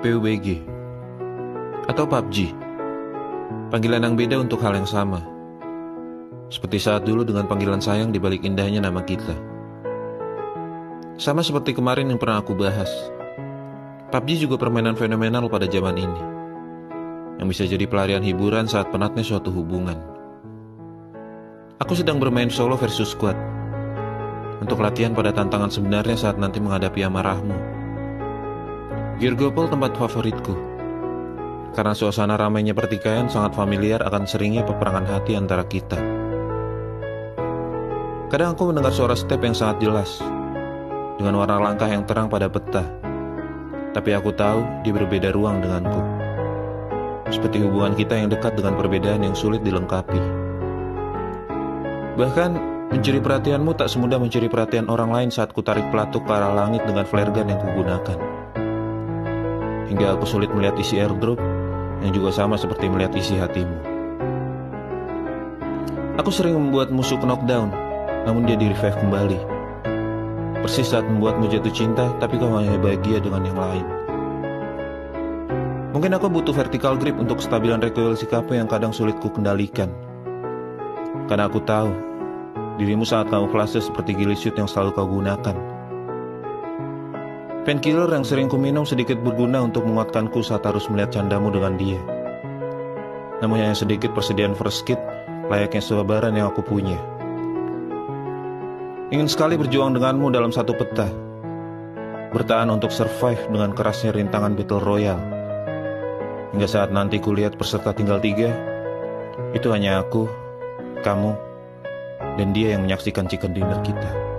PUBG, atau PUBG. Panggilan yang beda untuk hal yang sama. Seperti saat dulu dengan panggilan sayang di balik indahnya nama kita. Sama seperti kemarin yang pernah aku bahas. PUBG juga permainan fenomenal pada zaman ini. Yang bisa jadi pelarian hiburan saat penatnya suatu hubungan. Aku sedang bermain solo versus squad. Untuk latihan pada tantangan sebenarnya saat nanti menghadapi amarahmu. Girgopol tempat favoritku. Karena suasana ramainya pertikaian sangat familiar akan seringnya peperangan hati antara kita. Kadang aku mendengar suara step yang sangat jelas, dengan warna langkah yang terang pada peta. Tapi aku tahu dia berbeda ruang denganku. Seperti hubungan kita yang dekat dengan perbedaan yang sulit dilengkapi. Bahkan, mencuri perhatianmu tak semudah mencuri perhatian orang lain saat ku tarik pelatuk ke arah langit dengan flare gun yang kugunakan. Hingga aku sulit melihat isi airdrop yang juga sama seperti melihat isi hatimu. Aku sering membuat musuh knockdown, namun dia di revive kembali. Persis saat membuatmu jatuh cinta, tapi kau hanya bahagia dengan yang lain. Mungkin aku butuh vertical grip untuk kestabilan recoil sikapmu yang kadang sulit ku kendalikan. Karena aku tahu, dirimu sangat kamuflase seperti gilis shoot yang selalu kau gunakan. Painkiller yang sering ku minum sedikit berguna untuk menguatkanku saat harus melihat candamu dengan dia. Namun hanya sedikit persediaan first kit layaknya sabaran yang aku punya. Ingin sekali berjuang denganmu dalam satu peta. Bertahan untuk survive dengan kerasnya rintangan Battle Royale. Hingga saat nanti kulihat peserta tinggal tiga, itu hanya aku, kamu, dan dia yang menyaksikan chicken dinner kita.